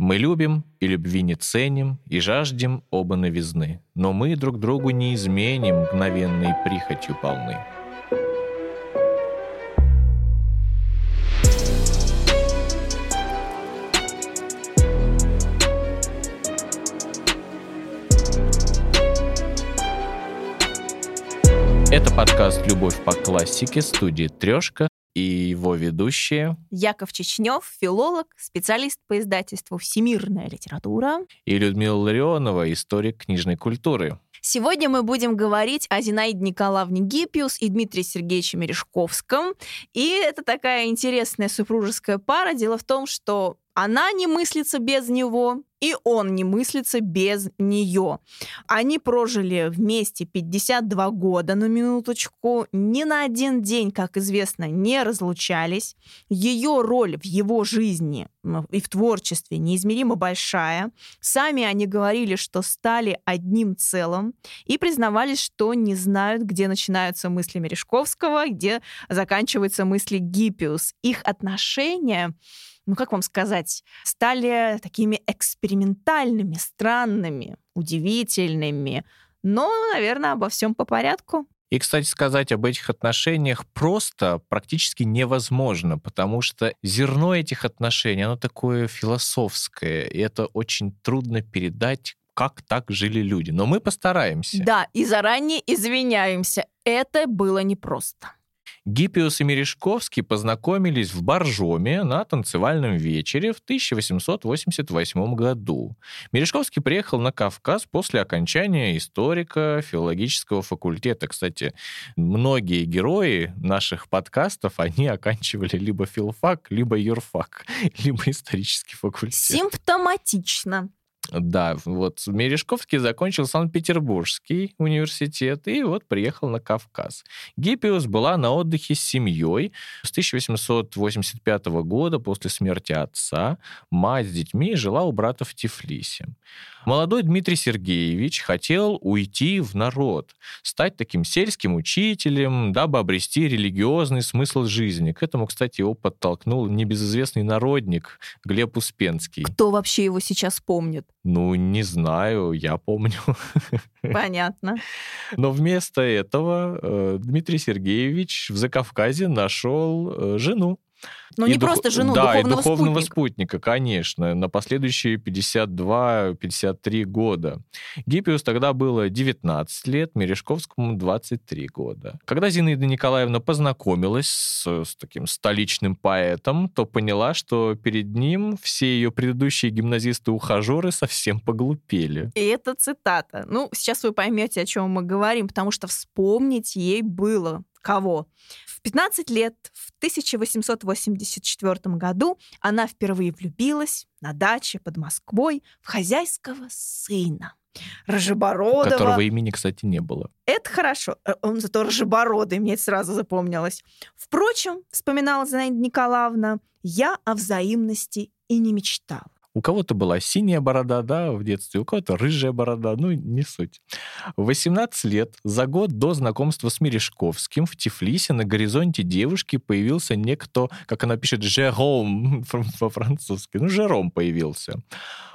Мы любим и любви не ценим, и жаждем оба новизны. Но мы друг другу не изменим, мгновенной прихотью полны. Это подкаст «Любовь по классике» студии «Трешка» и его ведущие Яков Чечнев, филолог, специалист по издательству «Всемирная литература». и Людмила Ларионова, историк книжной культуры. Сегодня мы будем говорить о Зинаиде Николаевне Гиппиус и Дмитрии Сергеевиче Мережковском. И это такая интересная супружеская пара. Дело в том, что она не мыслится без него, и он не мыслится без нее. Они прожили вместе 52 года на минуточку, ни на один день, как известно, не разлучались. Ее роль в его жизни и в творчестве неизмеримо большая. Сами они говорили, что стали одним целым и признавались, что не знают, где начинаются мысли Мережковского, где заканчиваются мысли Гиппиус. Их отношения ну как вам сказать, стали такими экспериментальными, странными, удивительными. Но, наверное, обо всем по порядку. И, кстати, сказать об этих отношениях просто практически невозможно, потому что зерно этих отношений, оно такое философское, и это очень трудно передать, как так жили люди. Но мы постараемся. Да, и заранее извиняемся. Это было непросто. Гиппиус и Мережковский познакомились в Боржоме на танцевальном вечере в 1888 году. Мережковский приехал на Кавказ после окончания историка филологического факультета. Кстати, многие герои наших подкастов, они оканчивали либо филфак, либо юрфак, либо исторический факультет. Симптоматично. Да, вот Мережковский закончил Санкт-Петербургский университет и вот приехал на Кавказ. Гиппиус была на отдыхе с семьей. С 1885 года, после смерти отца, мать с детьми жила у брата в Тифлисе. Молодой Дмитрий Сергеевич хотел уйти в народ, стать таким сельским учителем, дабы обрести религиозный смысл жизни. К этому, кстати, его подтолкнул небезызвестный народник Глеб Успенский. Кто вообще его сейчас помнит? Ну, не знаю, я помню. Понятно. Но вместо этого э, Дмитрий Сергеевич в Закавказье нашел э, жену. Но И не дух- просто жену, да, и духовного, духовного спутника. спутника, конечно, на последующие 52-53 года. Гиппиус тогда было 19 лет, Мережковскому 23 года. Когда Зинаида Николаевна познакомилась с, с таким столичным поэтом, то поняла, что перед ним все ее предыдущие гимназисты-ухажеры совсем поглупели. И это цитата. Ну, сейчас вы поймете, о чем мы говорим, потому что вспомнить ей было кого. В 15 лет, в 1884 году, она впервые влюбилась на даче под Москвой в хозяйского сына. Рожебородого. Которого имени, кстати, не было. Это хорошо. Э, Он зато рожебородый, мне это сразу запомнилось. Впрочем, вспоминала Зинаида Николаевна, я о взаимности и не мечтала. У кого-то была синяя борода, да, в детстве, у кого-то рыжая борода, ну, не суть. В 18 лет, за год до знакомства с Мережковским, в Тифлисе на горизонте девушки появился некто, как она пишет, Жером по-французски. Ну, Жером появился.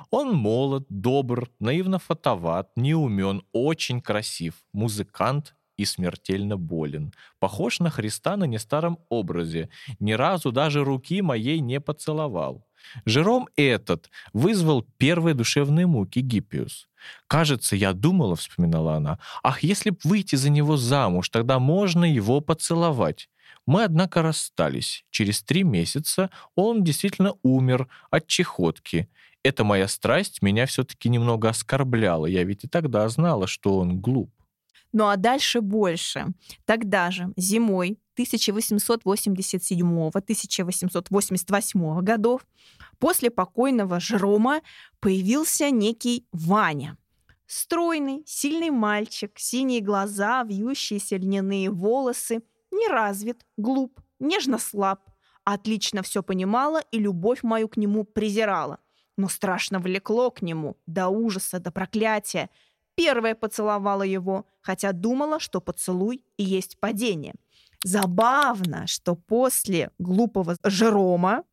Он молод, добр, наивно фотоват, неумен, очень красив, музыкант и смертельно болен. Похож на Христа на нестаром образе. Ни разу даже руки моей не поцеловал. Жером этот вызвал первые душевные муки Гиппиус. «Кажется, я думала, — вспоминала она, — ах, если б выйти за него замуж, тогда можно его поцеловать. Мы, однако, расстались. Через три месяца он действительно умер от чехотки. Эта моя страсть меня все-таки немного оскорбляла. Я ведь и тогда знала, что он глуп. Ну а дальше больше. Тогда же, зимой 1887-1888 годов, после покойного Жерома появился некий Ваня. Стройный, сильный мальчик, синие глаза, вьющиеся льняные волосы, не развит, глуп, нежно слаб, отлично все понимала и любовь мою к нему презирала. Но страшно влекло к нему, до ужаса, до проклятия. Первая поцеловала его, хотя думала, что поцелуй и есть падение. Забавно, что после глупого Жерома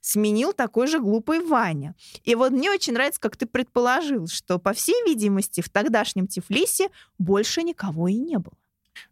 сменил такой же глупый Ваня. И вот мне очень нравится, как ты предположил, что, по всей видимости, в тогдашнем Тифлисе больше никого и не было.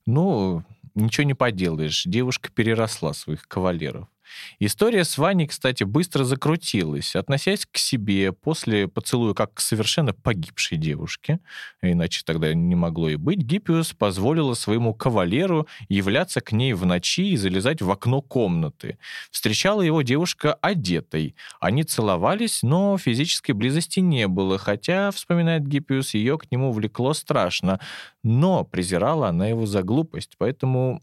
Ну, ничего не поделаешь. Девушка переросла своих кавалеров. История с Ваней, кстати, быстро закрутилась, относясь к себе после поцелуя как к совершенно погибшей девушке, иначе тогда не могло и быть, Гиппиус позволила своему кавалеру являться к ней в ночи и залезать в окно комнаты. Встречала его девушка одетой. Они целовались, но физической близости не было, хотя, вспоминает Гиппиус, ее к нему влекло страшно. Но презирала она его за глупость, поэтому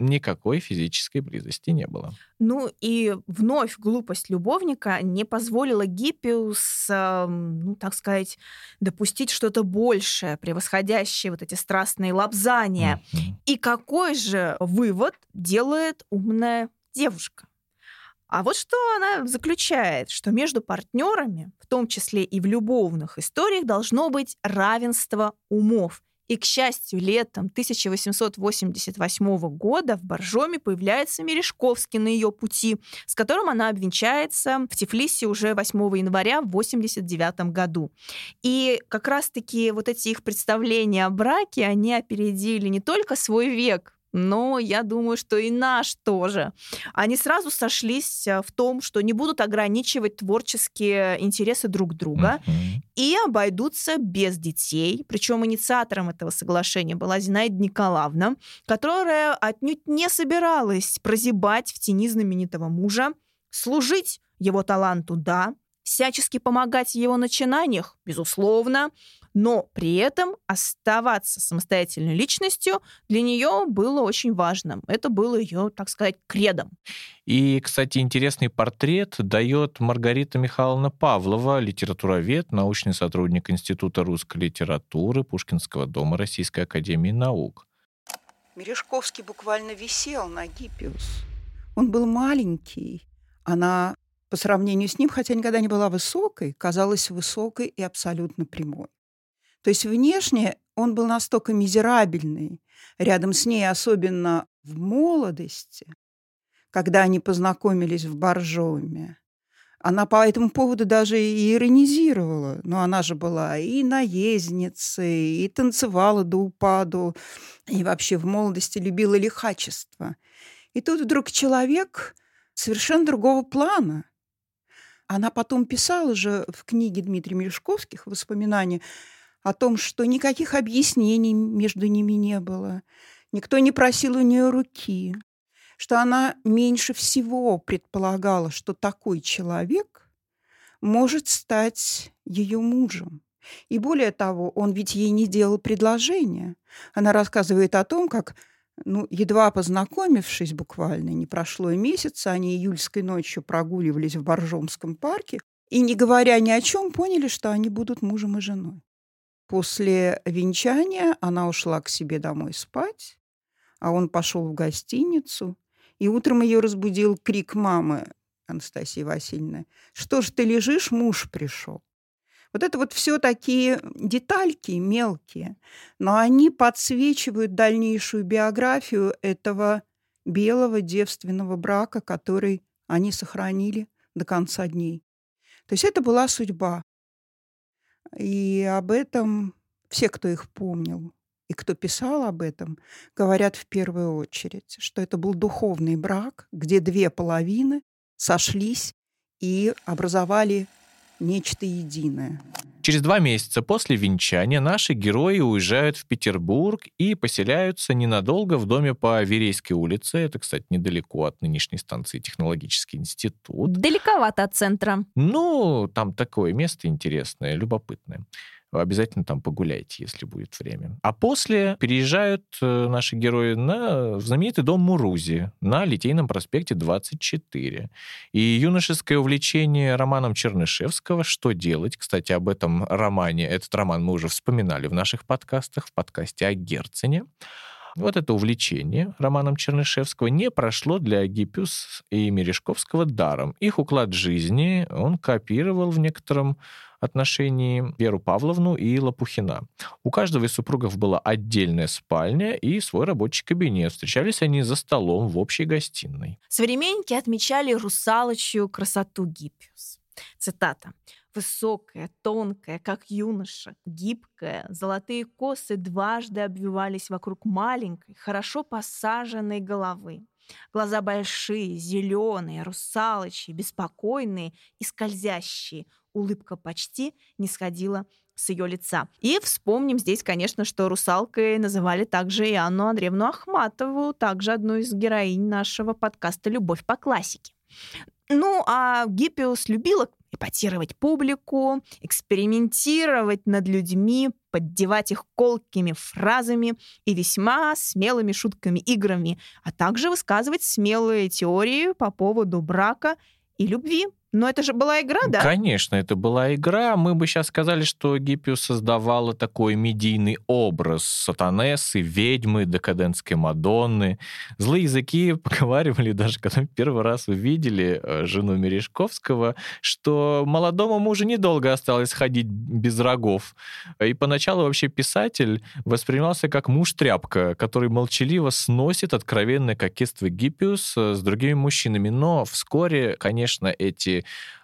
никакой физической близости не было. Ну и вновь глупость любовника не позволила Гиппиус, ну так сказать, допустить что-то большее, превосходящее вот эти страстные лапзания. Mm-hmm. И какой же вывод делает умная девушка? А вот что она заключает, что между партнерами, в том числе и в любовных историях, должно быть равенство умов. И, к счастью, летом 1888 года в Боржоме появляется Мережковский на ее пути, с которым она обвенчается в Тифлисе уже 8 января в 89 году. И как раз-таки вот эти их представления о браке, они опередили не только свой век, но я думаю, что и наш тоже. Они сразу сошлись э, в том, что не будут ограничивать творческие интересы друг друга mm-hmm. и обойдутся без детей. Причем инициатором этого соглашения была Зинаида Николаевна, которая отнюдь не собиралась прозябать в тени знаменитого мужа, служить его таланту, да, всячески помогать в его начинаниях, безусловно, но при этом оставаться самостоятельной личностью для нее было очень важным. Это было ее, так сказать, кредом. И, кстати, интересный портрет дает Маргарита Михайловна Павлова, литературовед, научный сотрудник Института русской литературы Пушкинского дома Российской академии наук. Мережковский буквально висел на Гиппиус. Он был маленький. Она по сравнению с ним, хотя никогда не была высокой, казалась высокой и абсолютно прямой. То есть внешне он был настолько мизерабельный, рядом с ней, особенно в молодости, когда они познакомились в Боржоме. Она по этому поводу даже и иронизировала. Но она же была и наездницей, и танцевала до упаду, и вообще в молодости любила лихачество. И тут вдруг человек совершенно другого плана. Она потом писала же в книге Дмитрия Мережковских «Воспоминания», о том, что никаких объяснений между ними не было, никто не просил у нее руки, что она меньше всего предполагала, что такой человек может стать ее мужем. И более того, он ведь ей не делал предложения. Она рассказывает о том, как, ну, едва познакомившись буквально, не прошло и месяца, они июльской ночью прогуливались в Боржомском парке, и, не говоря ни о чем, поняли, что они будут мужем и женой. После венчания она ушла к себе домой спать, а он пошел в гостиницу, и утром ее разбудил крик мамы Анастасии Васильевны. «Что ж ты лежишь? Муж пришел». Вот это вот все такие детальки мелкие, но они подсвечивают дальнейшую биографию этого белого девственного брака, который они сохранили до конца дней. То есть это была судьба. И об этом все, кто их помнил и кто писал об этом, говорят в первую очередь, что это был духовный брак, где две половины сошлись и образовали нечто единое. Через два месяца после венчания наши герои уезжают в Петербург и поселяются ненадолго в доме по Верейской улице. Это, кстати, недалеко от нынешней станции Технологический институт. Далековато от центра. Ну, там такое место интересное, любопытное. Обязательно там погуляйте, если будет время. А после переезжают э, наши герои на знаменитый дом Мурузи на Литейном проспекте 24. И юношеское увлечение романом Чернышевского «Что делать?». Кстати, об этом романе, этот роман мы уже вспоминали в наших подкастах, в подкасте о Герцене. Вот это увлечение романом Чернышевского не прошло для Гиппиус и Мережковского даром. Их уклад жизни он копировал в некотором отношении Веру Павловну и Лопухина. У каждого из супругов была отдельная спальня и свой рабочий кабинет. Встречались они за столом в общей гостиной. Современники отмечали русалочью красоту Гиппиус. Цитата. Высокая, тонкая, как юноша, гибкая, золотые косы дважды обвивались вокруг маленькой, хорошо посаженной головы. Глаза большие, зеленые, русалочьи, беспокойные и скользящие. Улыбка почти не сходила с ее лица. И вспомним здесь, конечно, что русалкой называли также и Анну Андреевну Ахматову, также одну из героинь нашего подкаста «Любовь по классике». Ну, а Гиппиус любила эпатировать публику, экспериментировать над людьми, поддевать их колкими фразами и весьма смелыми шутками-играми, а также высказывать смелые теории по поводу брака и любви. Но это же была игра, да? Конечно, это была игра. Мы бы сейчас сказали, что Гиппиус создавала такой медийный образ сатанессы, ведьмы, декадентской Мадонны. Злые языки поговаривали даже, когда первый раз увидели э, жену Мережковского, что молодому мужу недолго осталось ходить без рогов. И поначалу вообще писатель воспринимался как муж-тряпка, который молчаливо сносит откровенное кокетство Гиппиус с другими мужчинами. Но вскоре, конечно, эти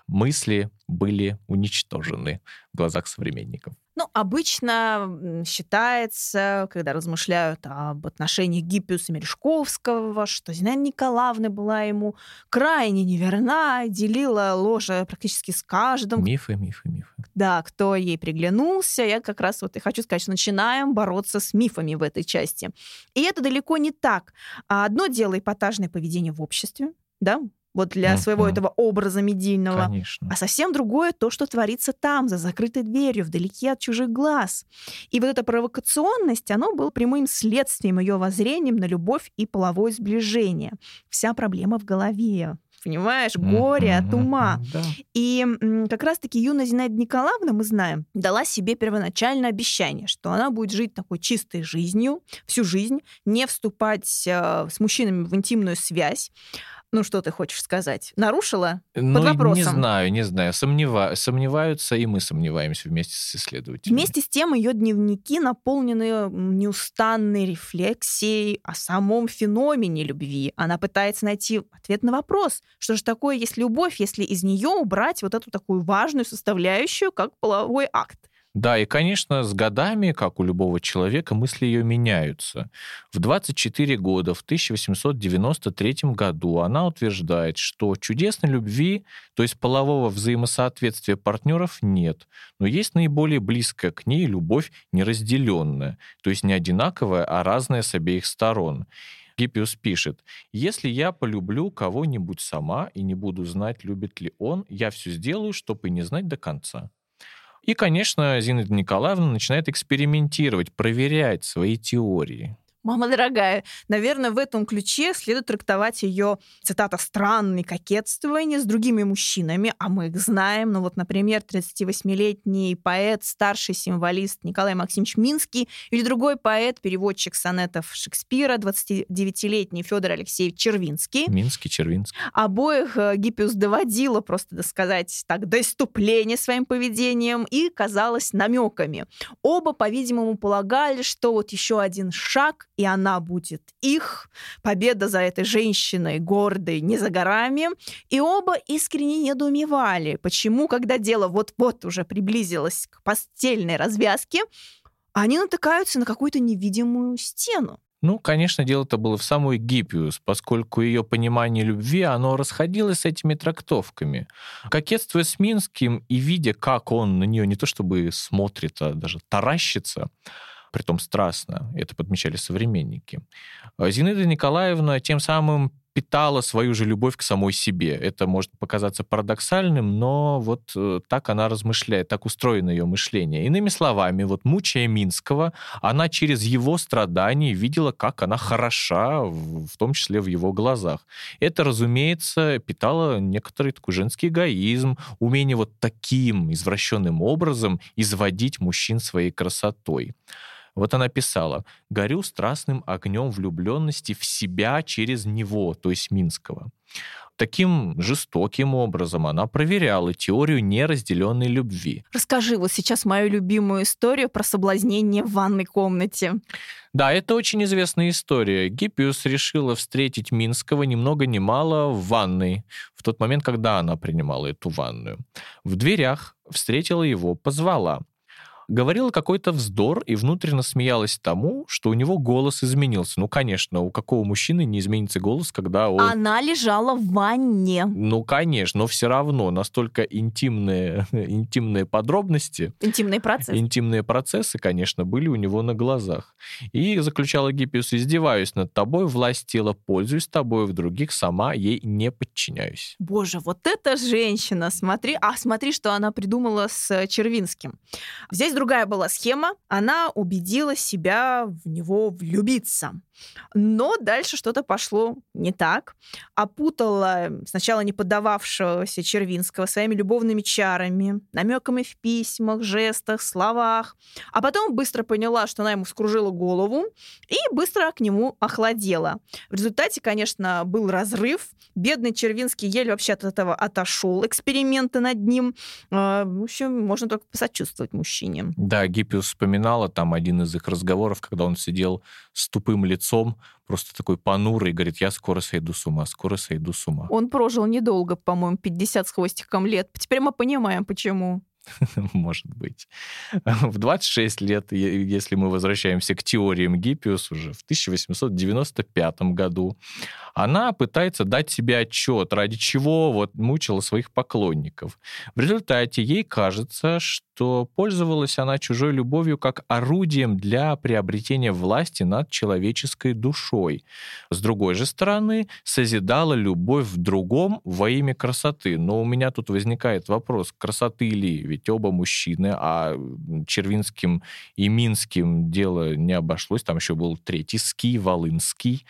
мысли были уничтожены в глазах современников. Ну, обычно считается, когда размышляют об отношениях Гиппиуса Мережковского, что Зинаида Николаевна была ему крайне неверна, делила ложе практически с каждым. Мифы, мифы, мифы. Да, кто ей приглянулся. Я как раз вот и хочу сказать, что начинаем бороться с мифами в этой части. И это далеко не так. Одно дело эпатажное поведение в обществе, да, вот для mm-hmm. своего этого образа медийного. Конечно. А совсем другое то, что творится там, за закрытой дверью, вдалеке от чужих глаз. И вот эта провокационность, оно было прямым следствием ее воззрением на любовь и половое сближение. Вся проблема в голове понимаешь, горе mm-hmm, от ума. Да. И как раз-таки юная Зинаида Николаевна, мы знаем, дала себе первоначальное обещание, что она будет жить такой чистой жизнью всю жизнь, не вступать э, с мужчинами в интимную связь, ну, что ты хочешь сказать? Нарушила? Ну, Под вопросом. не знаю, не знаю. Сомнева... Сомневаются, и мы сомневаемся вместе с исследователями. Вместе с тем ее дневники наполнены неустанной рефлексией о самом феномене любви. Она пытается найти ответ на вопрос, что же такое есть любовь, если из нее убрать вот эту такую важную составляющую, как половой акт. Да, и, конечно, с годами, как у любого человека, мысли ее меняются. В 24 года, в 1893 году, она утверждает, что чудесной любви, то есть полового взаимосоответствия партнеров, нет, но есть наиболее близкая к ней любовь неразделенная, то есть не одинаковая, а разная с обеих сторон. Гиппиус пишет, «Если я полюблю кого-нибудь сама и не буду знать, любит ли он, я все сделаю, чтобы не знать до конца». И, конечно, Зинаида Николаевна начинает экспериментировать, проверять свои теории. Мама дорогая, наверное, в этом ключе следует трактовать ее, цитата, странные кокетствования с другими мужчинами, а мы их знаем. Ну вот, например, 38-летний поэт, старший символист Николай Максимович Минский или другой поэт, переводчик сонетов Шекспира, 29-летний Федор Алексеевич Червинский. Минский, Червинский. Обоих э, Гиппиус доводила просто, сказать, так, до иступления своим поведением и казалось намеками. Оба, по-видимому, полагали, что вот еще один шаг, и она будет их. Победа за этой женщиной гордой не за горами. И оба искренне недоумевали, почему, когда дело вот-вот уже приблизилось к постельной развязке, они натыкаются на какую-то невидимую стену. Ну, конечно, дело-то было в самой Гиппиус, поскольку ее понимание любви, оно расходилось с этими трактовками. Кокетствуя с Минским и видя, как он на нее не то чтобы смотрит, а даже таращится, притом страстно, это подмечали современники. А Зинаида Николаевна тем самым питала свою же любовь к самой себе. Это может показаться парадоксальным, но вот э, так она размышляет, так устроено ее мышление. Иными словами, вот мучая Минского, она через его страдания видела, как она хороша, в том числе в его глазах. Это, разумеется, питало некоторый такой женский эгоизм, умение вот таким извращенным образом изводить мужчин своей красотой. Вот она писала, «Горю страстным огнем влюбленности в себя через него, то есть Минского». Таким жестоким образом она проверяла теорию неразделенной любви. Расскажи вот сейчас мою любимую историю про соблазнение в ванной комнате. Да, это очень известная история. Гиппиус решила встретить Минского ни много ни мало в ванной, в тот момент, когда она принимала эту ванную. В дверях встретила его, позвала говорила какой-то вздор и внутренне смеялась тому, что у него голос изменился. Ну, конечно, у какого мужчины не изменится голос, когда он... Она лежала в ванне. Ну, конечно, но все равно настолько интимные, интимные подробности... Интимные процессы. Интимные процессы, конечно, были у него на глазах. И заключала Гиппиус, издеваюсь над тобой, власть тела пользуюсь тобой, в других сама ей не подчиняюсь. Боже, вот эта женщина, смотри, а смотри, что она придумала с Червинским. Здесь другая была схема. Она убедила себя в него влюбиться. Но дальше что-то пошло не так. Опутала сначала не поддававшегося Червинского своими любовными чарами, намеками в письмах, жестах, словах. А потом быстро поняла, что она ему скружила голову и быстро к нему охладела. В результате, конечно, был разрыв. Бедный Червинский еле вообще от этого отошел. Эксперименты над ним. А, в общем, можно только посочувствовать мужчине. Да, Гиппиус вспоминала там один из их разговоров, когда он сидел с тупым лицом лицом, просто такой понурый, говорит, я скоро сойду с ума, скоро сойду с ума. Он прожил недолго, по-моему, 50 с хвостиком лет. Теперь мы понимаем, почему. Может быть. В 26 лет, если мы возвращаемся к теориям Гиппиус уже, в 1895 году, она пытается дать себе отчет, ради чего вот мучила своих поклонников. В результате ей кажется, что пользовалась она чужой любовью как орудием для приобретения власти над человеческой душой. С другой же стороны, созидала любовь в другом во имя красоты. Но у меня тут возникает вопрос, красоты ли? Ведь оба мужчины, а Червинским и Минским дело не обошлось. Там еще был третий Ски, Волынский,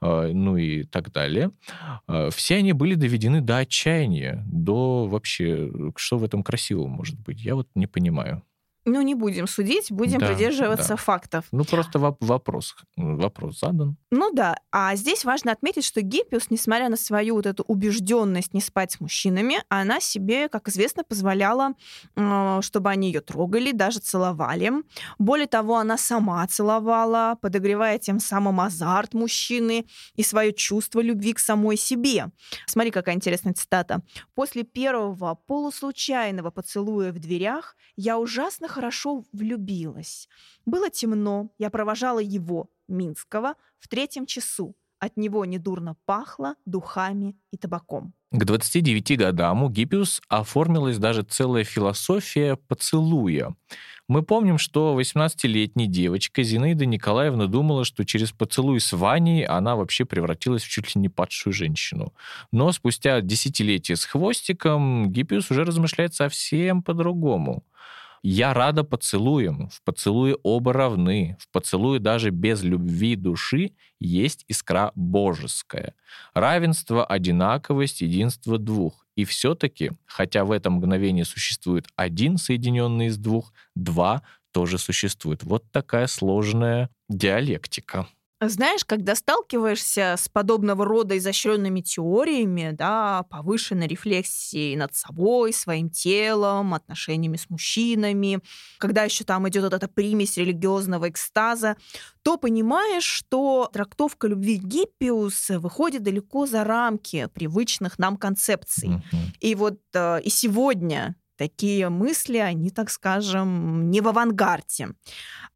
э, ну и так далее, а, все они были доведены до отчаяния, до вообще, что в этом красивого может быть, я вот не понимаю. Ну, не будем судить, будем да, придерживаться да. фактов. Ну, просто вопрос, вопрос задан. Ну да, а здесь важно отметить, что Гиппиус, несмотря на свою вот эту убежденность не спать с мужчинами, она себе, как известно, позволяла, чтобы они ее трогали, даже целовали. Более того, она сама целовала, подогревая тем самым азарт мужчины и свое чувство любви к самой себе. Смотри, какая интересная цитата. «После первого полуслучайного поцелуя в дверях я ужасно хорошо влюбилась. Было темно, я провожала его, Минского, в третьем часу. От него недурно пахло духами и табаком. К 29 годам у Гиппиус оформилась даже целая философия поцелуя. Мы помним, что 18-летняя девочка Зинаида Николаевна думала, что через поцелуй с Ваней она вообще превратилась в чуть ли не падшую женщину. Но спустя десятилетие с хвостиком Гиппиус уже размышляет совсем по-другому. Я рада поцелуем, в поцелуе оба равны, в поцелуе даже без любви души есть искра божеская. Равенство, одинаковость, единство двух. И все-таки, хотя в этом мгновении существует один соединенный из двух, два тоже существует. Вот такая сложная диалектика. Знаешь, когда сталкиваешься с подобного рода изощренными теориями, да, повышенной рефлексией над собой, своим телом, отношениями с мужчинами, когда еще там идет вот эта примесь религиозного экстаза, то понимаешь, что трактовка любви Гиппиуса выходит далеко за рамки привычных нам концепций. Mm-hmm. И вот э, и сегодня такие мысли, они, так скажем, не в авангарде.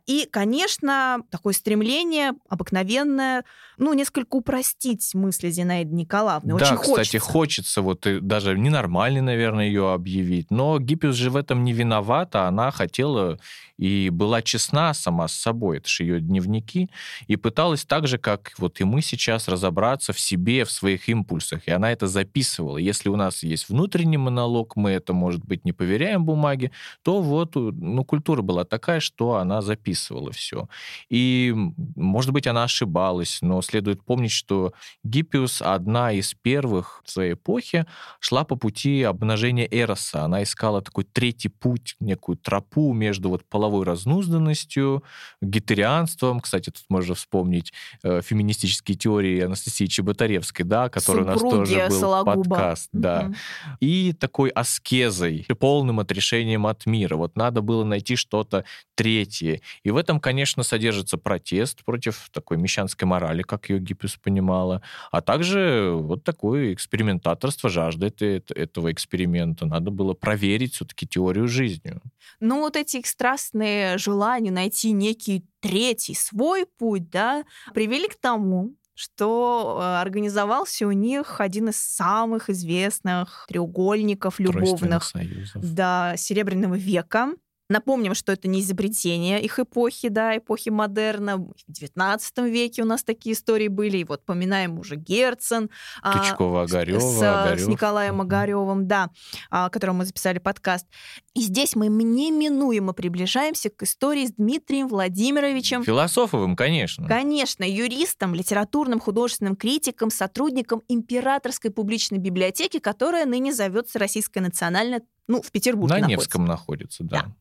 И, конечно, такое стремление обыкновенное, ну, несколько упростить мысли Зинаиды Николаевны. Да, Очень кстати, хочется. вот даже ненормально, наверное, ее объявить. Но Гиппиус же в этом не виновата. Она хотела и была честна сама с собой. Это же ее дневники. И пыталась так же, как вот и мы сейчас, разобраться в себе, в своих импульсах. И она это записывала. Если у нас есть внутренний монолог, мы это, может быть, не поверяем бумаге, то вот, ну, культура была такая, что она записывала описывала все. И, может быть, она ошибалась, но следует помнить, что Гиппиус одна из первых в своей эпохи шла по пути обнажения Эроса. Она искала такой третий путь, некую тропу между вот половой разнузданностью, гетерианством. Кстати, тут можно вспомнить э, феминистические теории Анастасии Чеботаревской, да, который у нас тоже был Сологуба. подкаст. Да. И такой аскезой, полным отрешением от мира. Вот надо было найти что-то третье. И в этом, конечно, содержится протест против такой мещанской морали, как ее Гиппиус понимала, а также вот такое экспериментаторство, жажда этого эксперимента. Надо было проверить все-таки теорию жизни. Ну, вот эти страстные желания найти некий третий свой путь, да, привели к тому, что э, организовался у них один из самых известных треугольников любовных да, Серебряного века. Напомним, что это не изобретение их эпохи, да, эпохи модерна. В XIX веке у нас такие истории были. И вот поминаем уже Герцен. Тучкова-Огарева. С, с Николаем Огаревым, да, о котором мы записали подкаст. И здесь мы неминуемо приближаемся к истории с Дмитрием Владимировичем. Философовым, конечно. Конечно, юристом, литературным, художественным критиком, сотрудником Императорской публичной библиотеки, которая ныне зовется Российская национальная ну, в Петербурге На находится. Невском находится, да. да.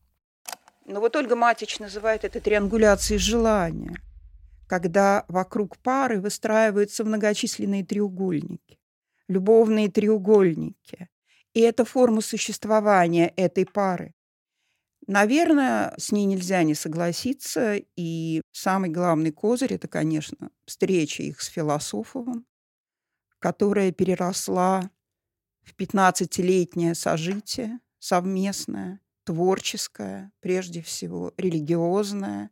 Но вот Ольга Матич называет это триангуляцией желания, когда вокруг пары выстраиваются многочисленные треугольники, любовные треугольники. И это форма существования этой пары. Наверное, с ней нельзя не согласиться. И самый главный козырь – это, конечно, встреча их с Философовым, которая переросла в 15-летнее сожитие совместное – творческая, прежде всего религиозная,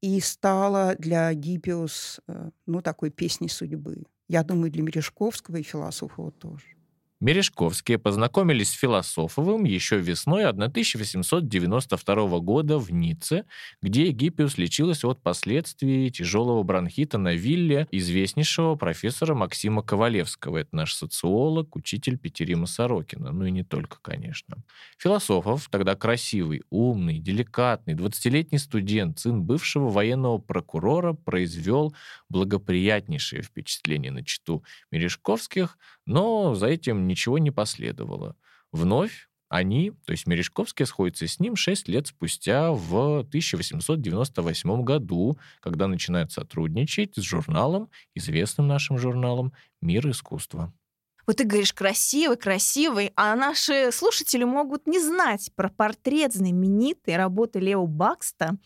и стала для Гиппиус, э, ну, такой песней судьбы. Я думаю, для Мережковского и Философова тоже. Мережковские познакомились с Философовым еще весной 1892 года в Ницце, где Гиппиус лечилась от последствий тяжелого бронхита на вилле известнейшего профессора Максима Ковалевского. Это наш социолог, учитель Петерима Сорокина. Ну и не только, конечно. Философов, тогда красивый, умный, деликатный, 20-летний студент, сын бывшего военного прокурора, произвел благоприятнейшее впечатление на читу Мережковских, но за этим ничего не последовало. Вновь они, то есть Мережковский, сходятся с ним 6 лет спустя в 1898 году, когда начинают сотрудничать с журналом, известным нашим журналом «Мир искусства». Вот ты говоришь красивый, красивый, а наши слушатели могут не знать про портрет знаменитой работы Лео Бакста.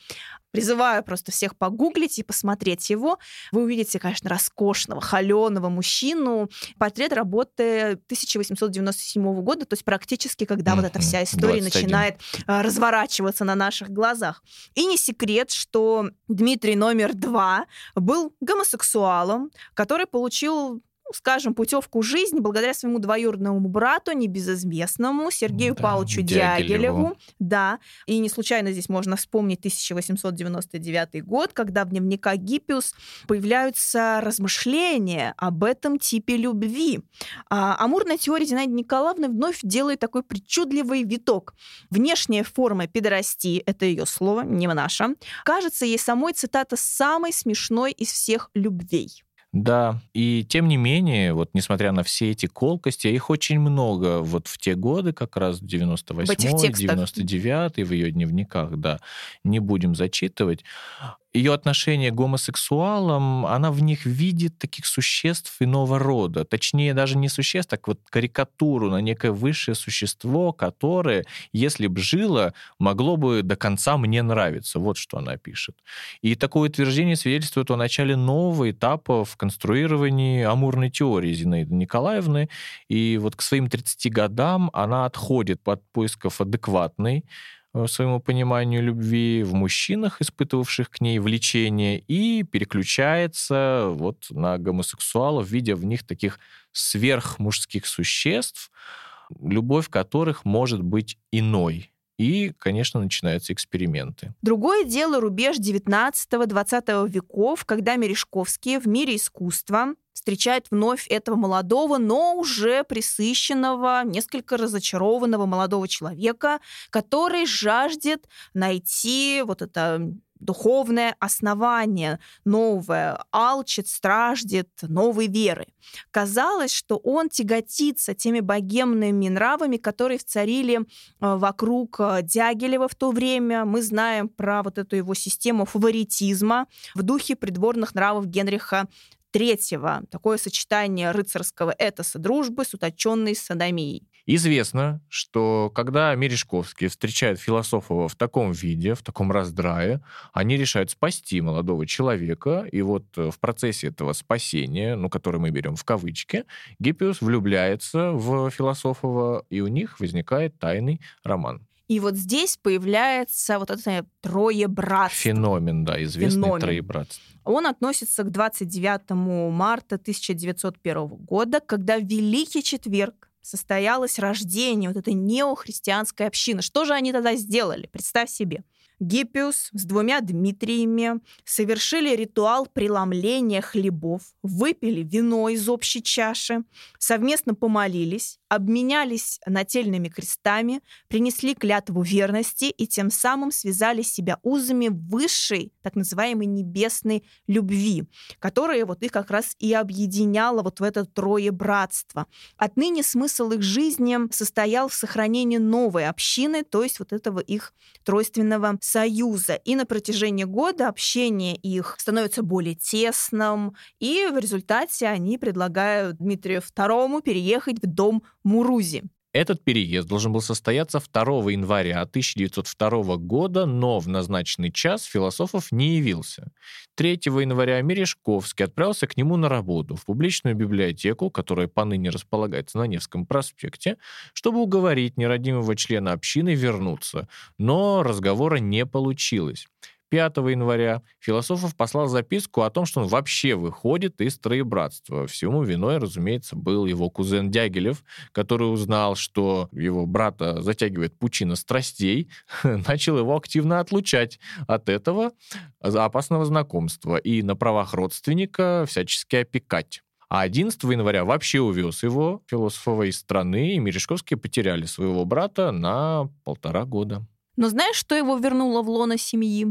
Призываю просто всех погуглить и посмотреть его. Вы увидите, конечно, роскошного, холеного мужчину. Портрет работы 1897 года, то есть практически, когда mm-hmm. вот эта вся история 21. начинает а, разворачиваться на наших глазах. И не секрет, что Дмитрий номер два был гомосексуалом, который получил скажем, путевку жизни благодаря своему двоюродному брату, небезызвестному Сергею да, Павловичу Дягилеву. Дягилеву. Да, и не случайно здесь можно вспомнить 1899 год, когда в дневниках Гиппиус появляются размышления об этом типе любви. А, амурная теория Зинаиды Николаевны вновь делает такой причудливый виток. Внешняя форма педорасти, это ее слово, не наша, кажется ей самой, цитата, самой смешной из всех любвей. Да, и тем не менее, вот несмотря на все эти колкости, а их очень много вот в те годы, как раз в 98-й, 99-й, в ее дневниках, да, не будем зачитывать, ее отношение к гомосексуалам, она в них видит таких существ иного рода. Точнее, даже не существ, так вот карикатуру на некое высшее существо, которое, если бы жило, могло бы до конца мне нравиться. Вот что она пишет. И такое утверждение свидетельствует о начале нового этапа в конструировании амурной теории Зинаиды Николаевны. И вот к своим 30 годам она отходит под поисков адекватной своему пониманию любви в мужчинах, испытывавших к ней влечение, и переключается вот на гомосексуалов, видя в них таких сверхмужских существ, любовь которых может быть иной. И, конечно, начинаются эксперименты. Другое дело рубеж 19-20 веков, когда Мережковские в мире искусства встречает вновь этого молодого, но уже присыщенного, несколько разочарованного молодого человека, который жаждет найти вот это духовное основание новое, алчит, страждет новой веры. Казалось, что он тяготится теми богемными нравами, которые царили э, вокруг э, Дягилева в то время. Мы знаем про вот эту его систему фаворитизма в духе придворных нравов Генриха третьего. Такое сочетание рыцарского этоса дружбы с уточенной садомией. Известно, что когда Мережковские встречают философова в таком виде, в таком раздрае, они решают спасти молодого человека, и вот э, в процессе этого спасения, ну, который мы берем в кавычки, Гиппиус влюбляется в философова, и у них возникает тайный роман. И вот здесь появляется вот это трое братство. Феномен, да, известный Феномен. троебратство. Он относится к 29 марта 1901 года, когда Великий Четверг состоялось рождение вот этой неохристианской общины. Что же они тогда сделали? Представь себе. Гиппиус с двумя Дмитриями совершили ритуал преломления хлебов, выпили вино из общей чаши, совместно помолились, обменялись нательными крестами, принесли клятву верности и тем самым связали себя узами высшей, так называемой небесной любви, которая вот их как раз и объединяла вот в это трое братство. Отныне смысл их жизни состоял в сохранении новой общины, то есть вот этого их тройственного союза. И на протяжении года общение их становится более тесным, и в результате они предлагают Дмитрию II переехать в дом Мурузи. Этот переезд должен был состояться 2 января 1902 года, но в назначенный час философов не явился. 3 января Мережковский отправился к нему на работу в публичную библиотеку, которая поныне располагается на Невском проспекте, чтобы уговорить нерадимого члена общины вернуться, но разговора не получилось. 5 января Философов послал записку о том, что он вообще выходит из троебратства. Всему виной, разумеется, был его кузен Дягилев, который узнал, что его брата затягивает пучина страстей, начал его активно отлучать от этого опасного знакомства и на правах родственника всячески опекать. А 11 января вообще увез его, философова, из страны, и Мережковские потеряли своего брата на полтора года. Но знаешь, что его вернуло в лоно семьи?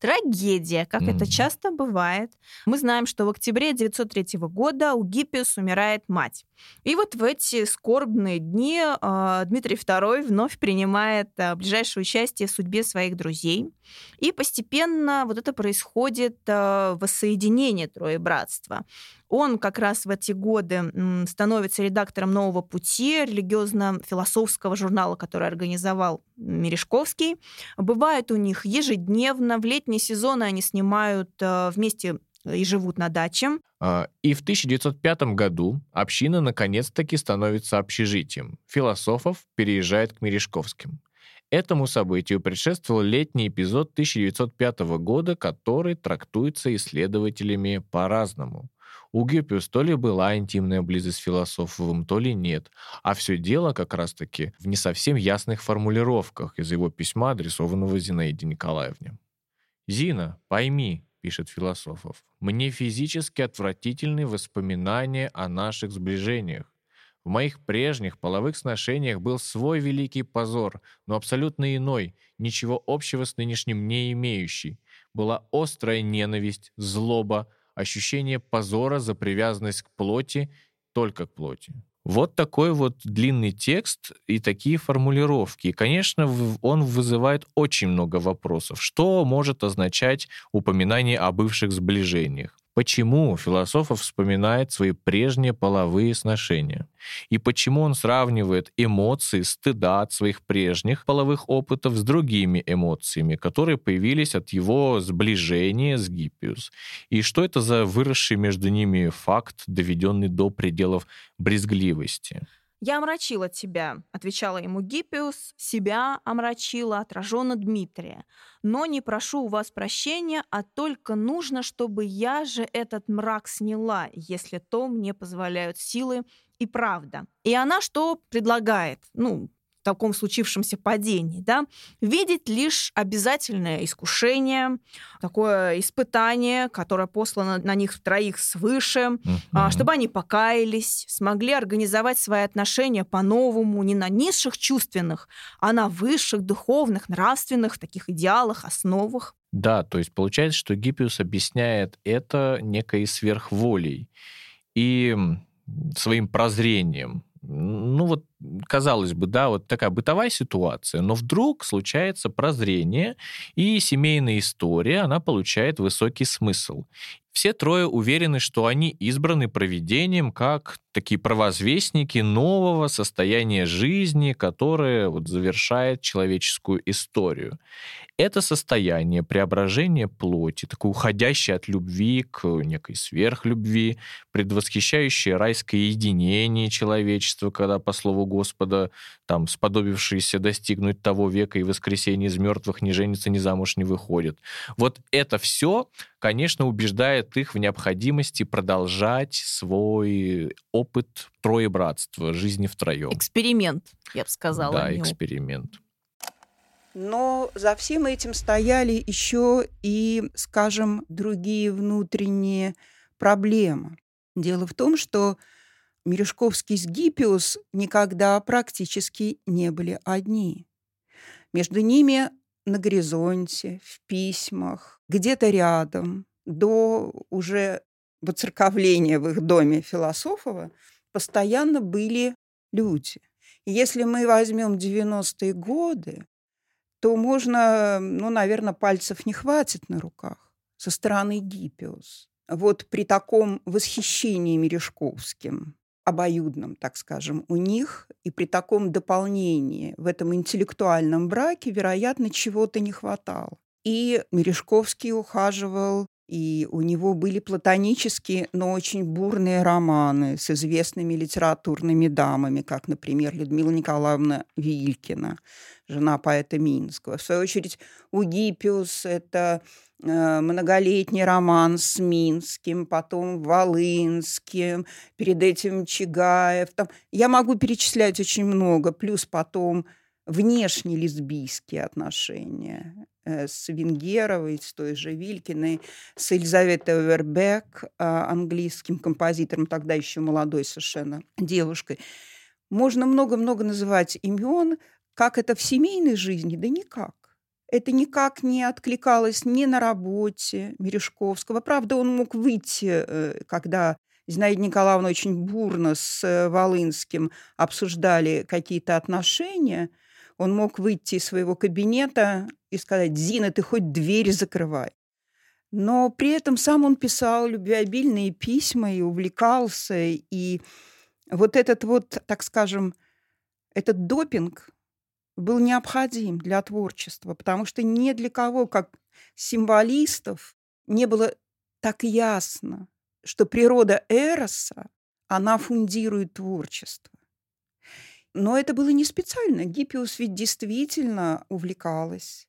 трагедия, как mm-hmm. это часто бывает. Мы знаем, что в октябре 1903 года у Гиппиус умирает мать. И вот в эти скорбные дни э, Дмитрий II вновь принимает э, ближайшее участие в судьбе своих друзей. И постепенно вот это происходит э, воссоединение Троебратства. Он как раз в эти годы становится редактором «Нового пути», религиозно-философского журнала, который организовал Мережковский. Бывает у них ежедневно, в летние сезоны они снимают вместе и живут на даче. А, и в 1905 году община наконец-таки становится общежитием. Философов переезжает к Мережковским. Этому событию предшествовал летний эпизод 1905 года, который трактуется исследователями по-разному. У Гиппиус то ли была интимная близость с философовым, то ли нет. А все дело как раз-таки в не совсем ясных формулировках из его письма, адресованного Зинаиде Николаевне. «Зина, пойми, — пишет философов, — мне физически отвратительны воспоминания о наших сближениях. В моих прежних половых сношениях был свой великий позор, но абсолютно иной, ничего общего с нынешним не имеющий. Была острая ненависть, злоба, ощущение позора за привязанность к плоти, только к плоти. Вот такой вот длинный текст и такие формулировки. Конечно, он вызывает очень много вопросов. Что может означать упоминание о бывших сближениях? Почему философов вспоминает свои прежние половые сношения? И почему он сравнивает эмоции стыда от своих прежних половых опытов с другими эмоциями, которые появились от его сближения с Гиппиус? И что это за выросший между ними факт, доведенный до пределов брезгливости? «Я омрачила тебя», — отвечала ему Гиппиус, «себя омрачила, отраженно Дмитрия. Но не прошу у вас прощения, а только нужно, чтобы я же этот мрак сняла, если то мне позволяют силы и правда». И она что предлагает? Ну, таком случившемся падении, да, видеть лишь обязательное искушение, такое испытание, которое послано на них троих свыше, mm-hmm. чтобы они покаялись, смогли организовать свои отношения по-новому, не на низших чувственных, а на высших духовных, нравственных таких идеалах, основах. Да, то есть получается, что Гиппиус объясняет это некой сверхволей и своим прозрением. Ну вот, казалось бы, да, вот такая бытовая ситуация, но вдруг случается прозрение, и семейная история, она получает высокий смысл. Все трое уверены, что они избраны проведением как такие провозвестники нового состояния жизни, которое вот завершает человеческую историю. Это состояние преображения плоти, такое уходящее от любви к некой сверхлюбви, предвосхищающее райское единение человечества, когда, по слову Господа, там, сподобившиеся достигнуть того века и воскресения из мертвых не женятся, ни замуж не выходят. Вот это все, конечно, убеждает их в необходимости продолжать свой опыт троебратства, жизни втроем. Эксперимент, я бы сказала. Да, эксперимент. Но за всем этим стояли еще и, скажем, другие внутренние проблемы. Дело в том, что Мережковский с Гиппиус никогда практически не были одни. Между ними на горизонте, в письмах, где-то рядом, до уже воцерковления в их доме Философова, постоянно были люди. Если мы возьмем 90-е годы, то можно, ну, наверное, пальцев не хватит на руках со стороны Гиппиус. Вот при таком восхищении Мережковским, обоюдном, так скажем, у них, и при таком дополнении в этом интеллектуальном браке, вероятно, чего-то не хватало. И Мережковский ухаживал и у него были платонические, но очень бурные романы с известными литературными дамами, как, например, Людмила Николаевна Вилькина, жена поэта Минского. В свою очередь, у Гиппиус это э, многолетний роман с Минским, потом Волынским, перед этим Чигаев. Там, я могу перечислять очень много, плюс потом внешне лесбийские отношения с Венгеровой, с той же Вилькиной, с Элизаветой Вербек, а, английским композитором, тогда еще молодой совершенно девушкой. Можно много-много называть имен, как это в семейной жизни, да никак. Это никак не откликалось ни на работе Мережковского. Правда, он мог выйти, э, когда Зинаида Николаевна очень бурно с э, Волынским обсуждали какие-то отношения – он мог выйти из своего кабинета и сказать, Зина, ты хоть двери закрывай. Но при этом сам он писал любвеобильные письма и увлекался. И вот этот вот, так скажем, этот допинг был необходим для творчества, потому что ни для кого, как символистов, не было так ясно, что природа Эроса, она фундирует творчество. Но это было не специально. Гиппиус ведь действительно увлекалась.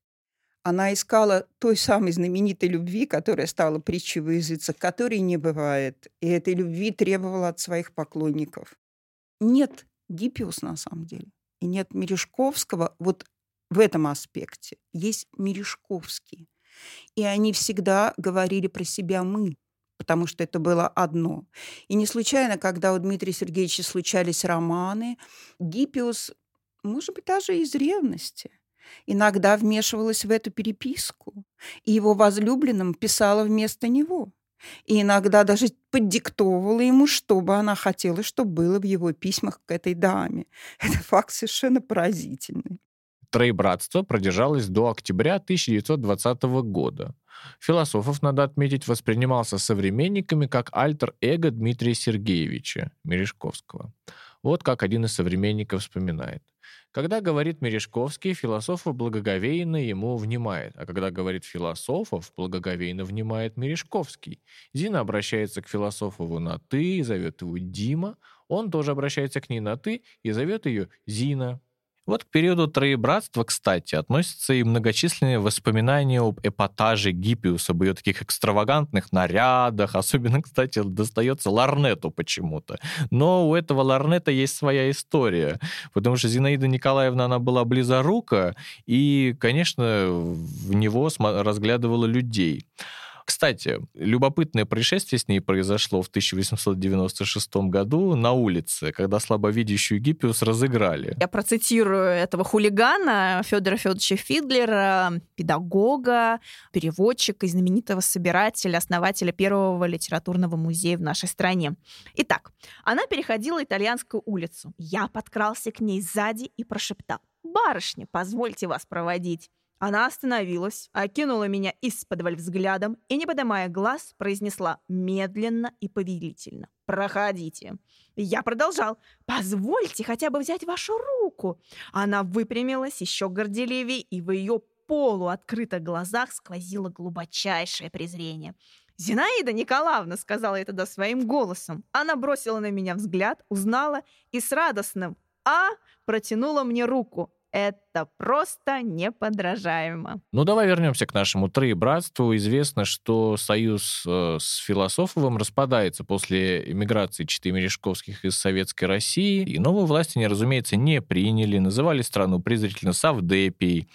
Она искала той самой знаменитой любви, которая стала притчей во языцах, которой не бывает. И этой любви требовала от своих поклонников. Нет Гиппиус на самом деле. И нет Мережковского вот в этом аспекте. Есть Мережковский. И они всегда говорили про себя «мы» потому что это было одно. И не случайно, когда у Дмитрия Сергеевича случались романы, Гиппиус, может быть, даже из ревности, иногда вмешивалась в эту переписку, и его возлюбленным писала вместо него. И иногда даже поддиктовывала ему, что бы она хотела, чтобы было в его письмах к этой даме. Это факт совершенно поразительный. Троебратство продержалось до октября 1920 года. Философов, надо отметить, воспринимался современниками как альтер-эго Дмитрия Сергеевича Мережковского. Вот как один из современников вспоминает. Когда говорит Мережковский, философов благоговейно ему внимает, а когда говорит философов, благоговейно внимает Мережковский. Зина обращается к философову на «ты» и зовет его Дима, он тоже обращается к ней на «ты» и зовет ее Зина. Вот к периоду Троебратства, кстати, относятся и многочисленные воспоминания об эпатаже Гиппиуса, об ее таких экстравагантных нарядах. Особенно, кстати, достается Ларнету почему-то. Но у этого Ларнета есть своя история, потому что Зинаида Николаевна, она была близорука, и, конечно, в него разглядывала людей. Кстати, любопытное происшествие с ней произошло в 1896 году на улице, когда слабовидящую Гиппиус разыграли. Я процитирую этого хулигана Федора Федоровича Фидлера, педагога, переводчика и знаменитого собирателя, основателя первого литературного музея в нашей стране. Итак, она переходила итальянскую улицу. Я подкрался к ней сзади и прошептал. «Барышня, позвольте вас проводить». Она остановилась, окинула меня из-под взглядом и, не поднимая глаз, произнесла медленно и повелительно. «Проходите». Я продолжал. «Позвольте хотя бы взять вашу руку». Она выпрямилась еще горделивее, и в ее полуоткрытых глазах сквозило глубочайшее презрение. «Зинаида Николаевна!» — сказала я тогда своим голосом. Она бросила на меня взгляд, узнала и с радостным «А!» протянула мне руку. Это просто неподражаемо. Ну, давай вернемся к нашему троебратству. Известно, что союз э, с Философовым распадается после эмиграции Читы Мережковских из Советской России. И новые власти они, разумеется, не приняли, называли страну презрительно Савдепией.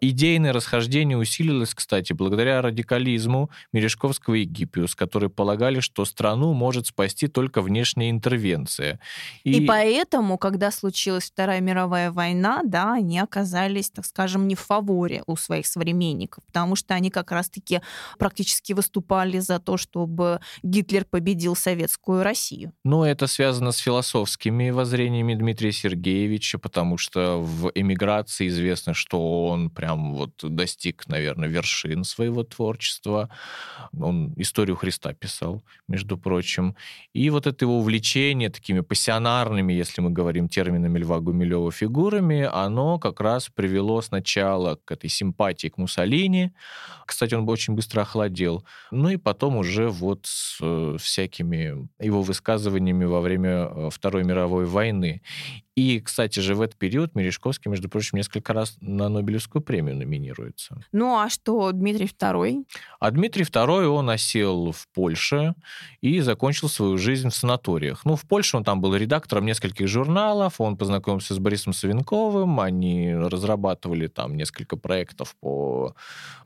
Идейное расхождение усилилось, кстати, благодаря радикализму Мережковского и Гиппиус, которые полагали, что страну может спасти только внешняя интервенция. И, и поэтому, когда случилась Вторая мировая война, да, они оказались, так скажем, не в фаворе у своих современников, потому что они как раз-таки практически выступали за то, чтобы Гитлер победил советскую Россию. Ну, это связано с философскими воззрениями Дмитрия Сергеевича, потому что в эмиграции известно, что он прям вот достиг, наверное, вершин своего творчества. Он историю Христа писал, между прочим. И вот это его увлечение такими пассионарными, если мы говорим терминами Льва Гумилева, фигурами, оно как раз привело сначала к этой симпатии к Муссолини. Кстати, он бы очень быстро охладел. Ну и потом уже вот с э, всякими его высказываниями во время э, Второй мировой войны. И, кстати же, в этот период Мережковский, между прочим, несколько раз на Нобелевскую премию номинируется. Ну а что Дмитрий II? А Дмитрий II, он осел в Польше и закончил свою жизнь в санаториях. Ну, в Польше он там был редактором нескольких журналов, он познакомился с Борисом Савенковым, они разрабатывали там несколько проектов по...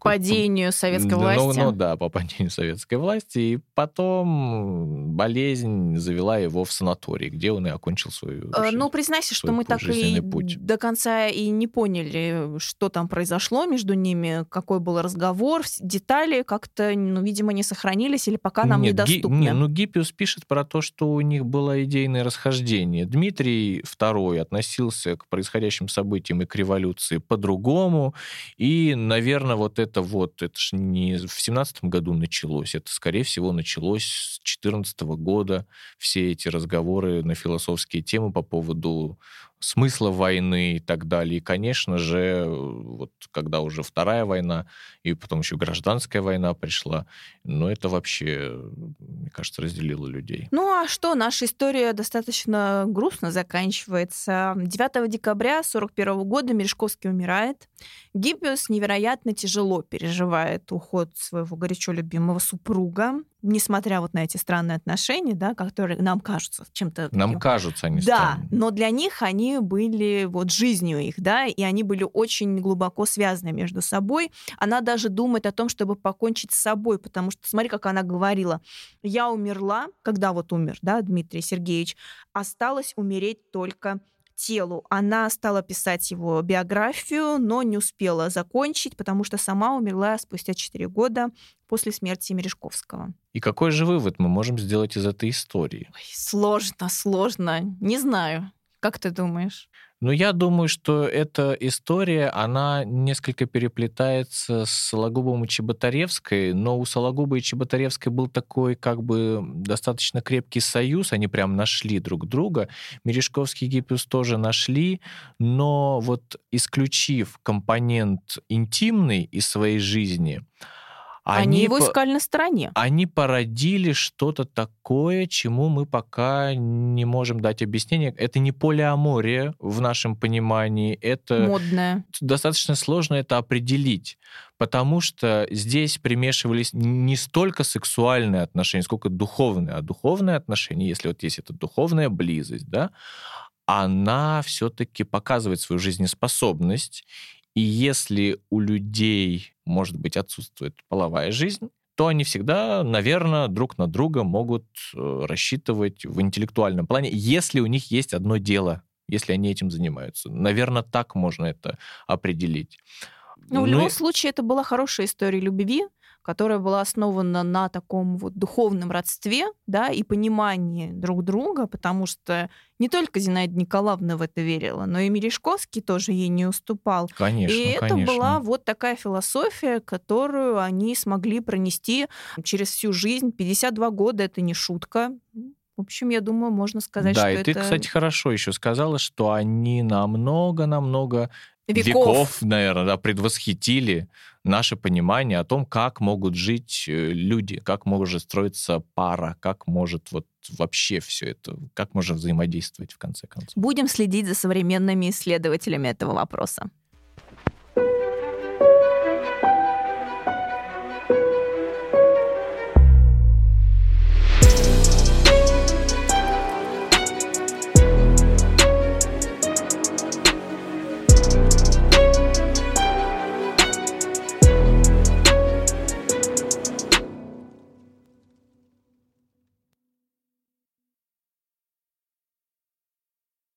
Падению советской власти. Ну, ну да, по падению советской власти. И потом болезнь завела его в санаторий, где он и окончил свою э, жизнь. Ну, признай признайся, что мы так и путь. до конца и не поняли, что там произошло между ними, какой был разговор, детали как-то, ну, видимо, не сохранились или пока нам Нет, недоступны. Ги, не, ну, Гиппиус пишет про то, что у них было идейное расхождение. Дмитрий II относился к происходящим событиям и к революции по-другому, и, наверное, вот это вот, это же не в семнадцатом году началось, это, скорее всего, началось с 14 года, все эти разговоры на философские темы по поводу смысла войны и так далее. И, конечно же, вот когда уже Вторая война, и потом еще гражданская война пришла, но это вообще, мне кажется, разделило людей. Ну а что, наша история достаточно грустно заканчивается. 9 декабря 1941 года Мережковский умирает. Гиппиус невероятно тяжело переживает уход своего горячо любимого супруга несмотря вот на эти странные отношения, да, которые нам кажутся чем-то... Нам таким... кажутся они Да, странными. но для них они были вот жизнью их, да, и они были очень глубоко связаны между собой. Она даже думает о том, чтобы покончить с собой, потому что, смотри, как она говорила, я умерла, когда вот умер, да, Дмитрий Сергеевич, осталось умереть только телу. Она стала писать его биографию, но не успела закончить, потому что сама умерла спустя 4 года после смерти Мережковского. И какой же вывод мы можем сделать из этой истории? Ой, сложно, сложно. Не знаю. Как ты думаешь? Ну, я думаю, что эта история, она несколько переплетается с Сологубом и Чеботаревской, но у Сологуба и Чеботаревской был такой как бы достаточно крепкий союз, они прям нашли друг друга. Мережковский и Гиппиус тоже нашли, но вот исключив компонент интимный из своей жизни, Они, его по- искали на стороне. они породили что-то такое, чему мы пока не можем дать объяснение. Это не полиамория в нашем понимании, это Модная. достаточно сложно это определить, потому что здесь примешивались не столько сексуальные отношения, сколько духовные. А духовные отношения, если вот есть эта духовная близость, да, она все-таки показывает свою жизнеспособность. И если у людей, может быть, отсутствует половая жизнь, то они всегда, наверное, друг на друга могут э, рассчитывать в интеллектуальном плане, если у них есть одно дело, если они этим занимаются. Наверное, так можно это определить. Ну, в Ну любом и- случае, это была хорошая история любви, которая была основана на таком вот духовном родстве, да, и понимании друг друга, потому что не только Зинаида Николаевна в это верила, но и Мережковский тоже ей не уступал. Конечно, и это конечно. была вот такая философия, которую они смогли пронести через всю жизнь. 52 года — это не шутка. В общем, я думаю, можно сказать, да, что и это ты, кстати, хорошо еще сказала, что они намного-намного веков. веков, наверное, да, предвосхитили наше понимание о том, как могут жить э, люди, как может строиться пара, как может вот вообще все это, как можно взаимодействовать в конце концов. Будем следить за современными исследователями этого вопроса.